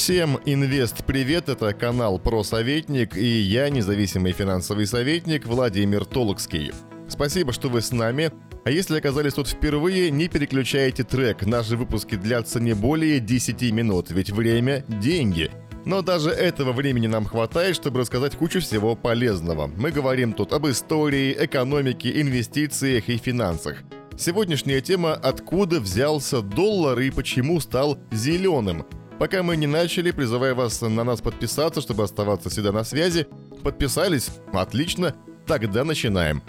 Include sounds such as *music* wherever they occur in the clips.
Всем инвест привет, это канал Про Советник и я, независимый финансовый советник Владимир Толокский. Спасибо, что вы с нами. А если оказались тут впервые, не переключайте трек. Наши выпуски длятся не более 10 минут, ведь время – деньги. Но даже этого времени нам хватает, чтобы рассказать кучу всего полезного. Мы говорим тут об истории, экономике, инвестициях и финансах. Сегодняшняя тема «Откуда взялся доллар и почему стал зеленым?». Пока мы не начали, призываю вас на нас подписаться, чтобы оставаться всегда на связи. Подписались? Отлично. Тогда начинаем.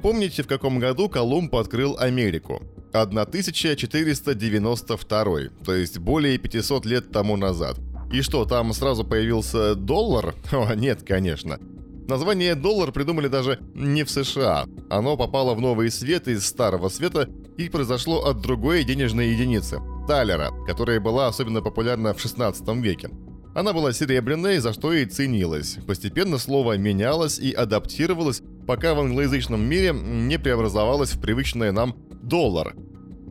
Помните, в каком году Колумб открыл Америку? 1492, то есть более 500 лет тому назад. И что, там сразу появился доллар? *laughs* О, нет, конечно. Название «доллар» придумали даже не в США. Оно попало в новый свет из старого света и произошло от другой денежной единицы – талера, которая была особенно популярна в 16 веке. Она была серебряной, за что и ценилась. Постепенно слово менялось и адаптировалось, пока в англоязычном мире не преобразовалось в привычное нам «доллар».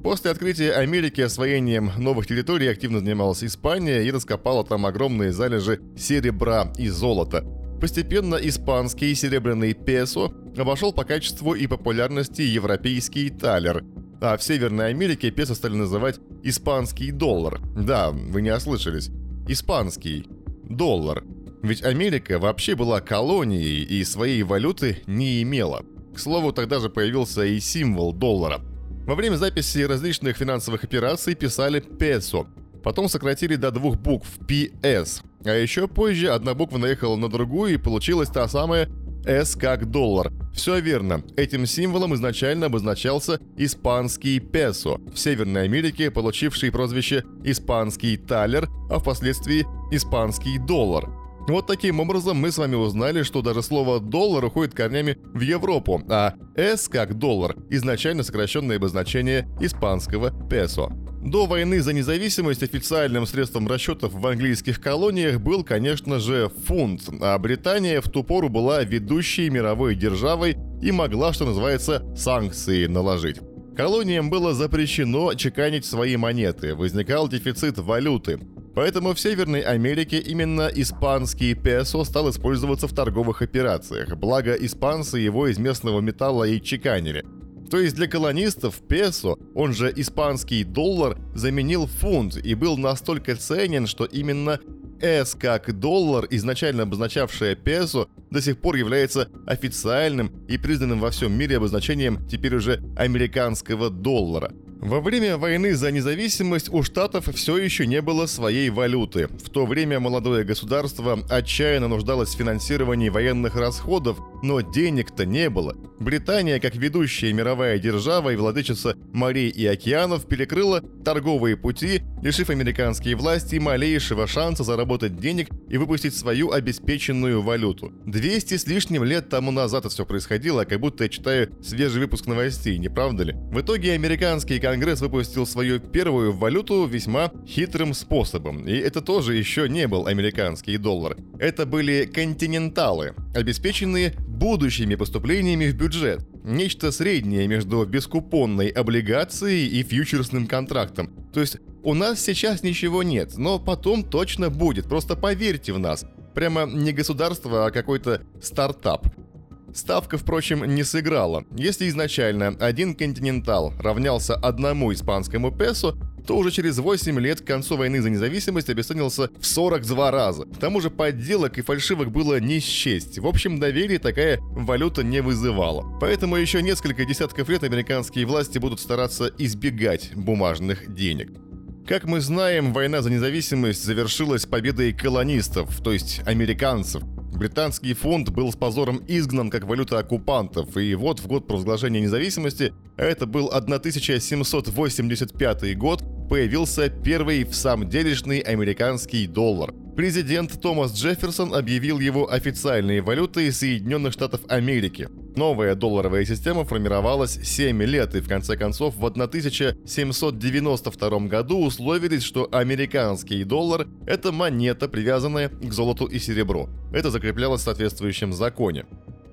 После открытия Америки освоением новых территорий активно занималась Испания и раскопала там огромные залежи серебра и золота – Постепенно испанский серебряный песо обошел по качеству и популярности европейский талер, а в Северной Америке песо стали называть испанский доллар. Да, вы не ослышались. Испанский доллар. Ведь Америка вообще была колонией и своей валюты не имела. К слову, тогда же появился и символ доллара. Во время записи различных финансовых операций писали песо, потом сократили до двух букв PS. А еще позже одна буква наехала на другую и получилась та самая S как доллар. Все верно. Этим символом изначально обозначался испанский песо, в Северной Америке получивший прозвище испанский талер, а впоследствии испанский доллар. Вот таким образом мы с вами узнали, что даже слово «доллар» уходит корнями в Европу, а «с» как «доллар» – изначально сокращенное обозначение испанского «песо». До войны за независимость официальным средством расчетов в английских колониях был, конечно же, фунт, а Британия в ту пору была ведущей мировой державой и могла, что называется, санкции наложить. Колониям было запрещено чеканить свои монеты, возникал дефицит валюты. Поэтому в Северной Америке именно испанский песо стал использоваться в торговых операциях, благо испанцы его из местного металла и чеканили. То есть для колонистов песо, он же испанский доллар, заменил фунт и был настолько ценен, что именно S как доллар, изначально обозначавшее песо, до сих пор является официальным и признанным во всем мире обозначением теперь уже американского доллара – во время войны за независимость у Штатов все еще не было своей валюты. В то время молодое государство отчаянно нуждалось в финансировании военных расходов, но денег-то не было. Британия, как ведущая мировая держава и владычица морей и океанов, перекрыла торговые пути, лишив американские власти малейшего шанса заработать денег и выпустить свою обеспеченную валюту. 200 с лишним лет тому назад это все происходило, как будто я читаю свежий выпуск новостей, не правда ли? В итоге американский Конгресс выпустил свою первую валюту весьма хитрым способом. И это тоже еще не был американский доллар. Это были континенталы, обеспеченные будущими поступлениями в бюджет. Нечто среднее между бескупонной облигацией и фьючерсным контрактом. То есть у нас сейчас ничего нет, но потом точно будет, просто поверьте в нас. Прямо не государство, а какой-то стартап. Ставка, впрочем, не сыграла. Если изначально один континентал равнялся одному испанскому песо, то уже через 8 лет к концу войны за независимость обесценился в 42 раза. К тому же подделок и фальшивок было не счесть. В общем, доверие такая валюта не вызывала. Поэтому еще несколько десятков лет американские власти будут стараться избегать бумажных денег. Как мы знаем, война за независимость завершилась победой колонистов, то есть американцев, Британский фунт был с позором изгнан как валюта оккупантов, и вот в год провозглашения независимости, а это был 1785 год, появился первый в самом делешный американский доллар – Президент Томас Джефферсон объявил его официальной валютой Соединенных Штатов Америки. Новая долларовая система формировалась 7 лет, и в конце концов в 1792 году условились, что американский доллар – это монета, привязанная к золоту и серебру. Это закреплялось в соответствующем законе.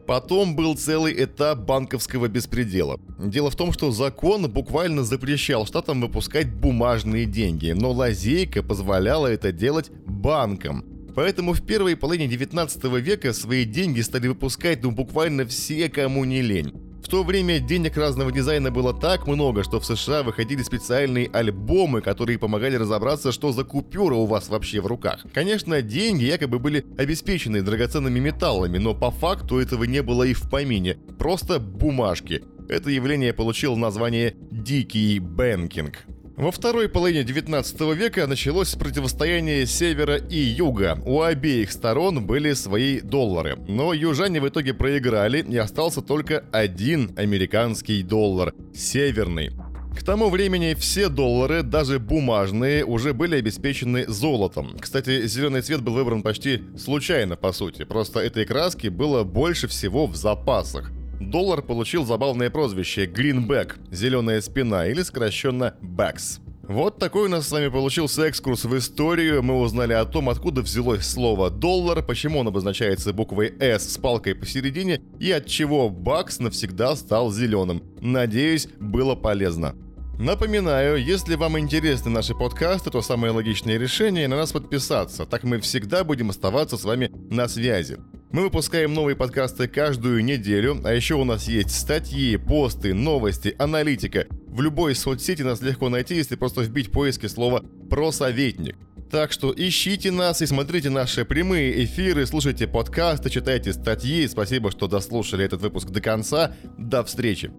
Потом был целый этап банковского беспредела. Дело в том, что закон буквально запрещал штатам выпускать бумажные деньги, но лазейка позволяла это делать банкам. Поэтому в первой половине 19 века свои деньги стали выпускать ну буквально все, кому не лень. То время денег разного дизайна было так много, что в США выходили специальные альбомы, которые помогали разобраться, что за купюра у вас вообще в руках. Конечно, деньги якобы были обеспечены драгоценными металлами, но по факту этого не было и в помине. Просто бумажки. Это явление получило название «дикий banking». Во второй половине 19 века началось противостояние севера и юга. У обеих сторон были свои доллары. Но южане в итоге проиграли, и остался только один американский доллар – северный. К тому времени все доллары, даже бумажные, уже были обеспечены золотом. Кстати, зеленый цвет был выбран почти случайно, по сути. Просто этой краски было больше всего в запасах доллар получил забавное прозвище Greenback – «зеленая спина» или сокращенно BAX. Вот такой у нас с вами получился экскурс в историю. Мы узнали о том, откуда взялось слово «доллар», почему он обозначается буквой «С» с палкой посередине и от чего бакс навсегда стал зеленым. Надеюсь, было полезно. Напоминаю, если вам интересны наши подкасты, то самое логичное решение на нас подписаться. Так мы всегда будем оставаться с вами на связи. Мы выпускаем новые подкасты каждую неделю, а еще у нас есть статьи, посты, новости, аналитика. В любой соцсети нас легко найти, если просто вбить в поиске слово «просоветник». Так что ищите нас и смотрите наши прямые эфиры, слушайте подкасты, читайте статьи. Спасибо, что дослушали этот выпуск до конца. До встречи!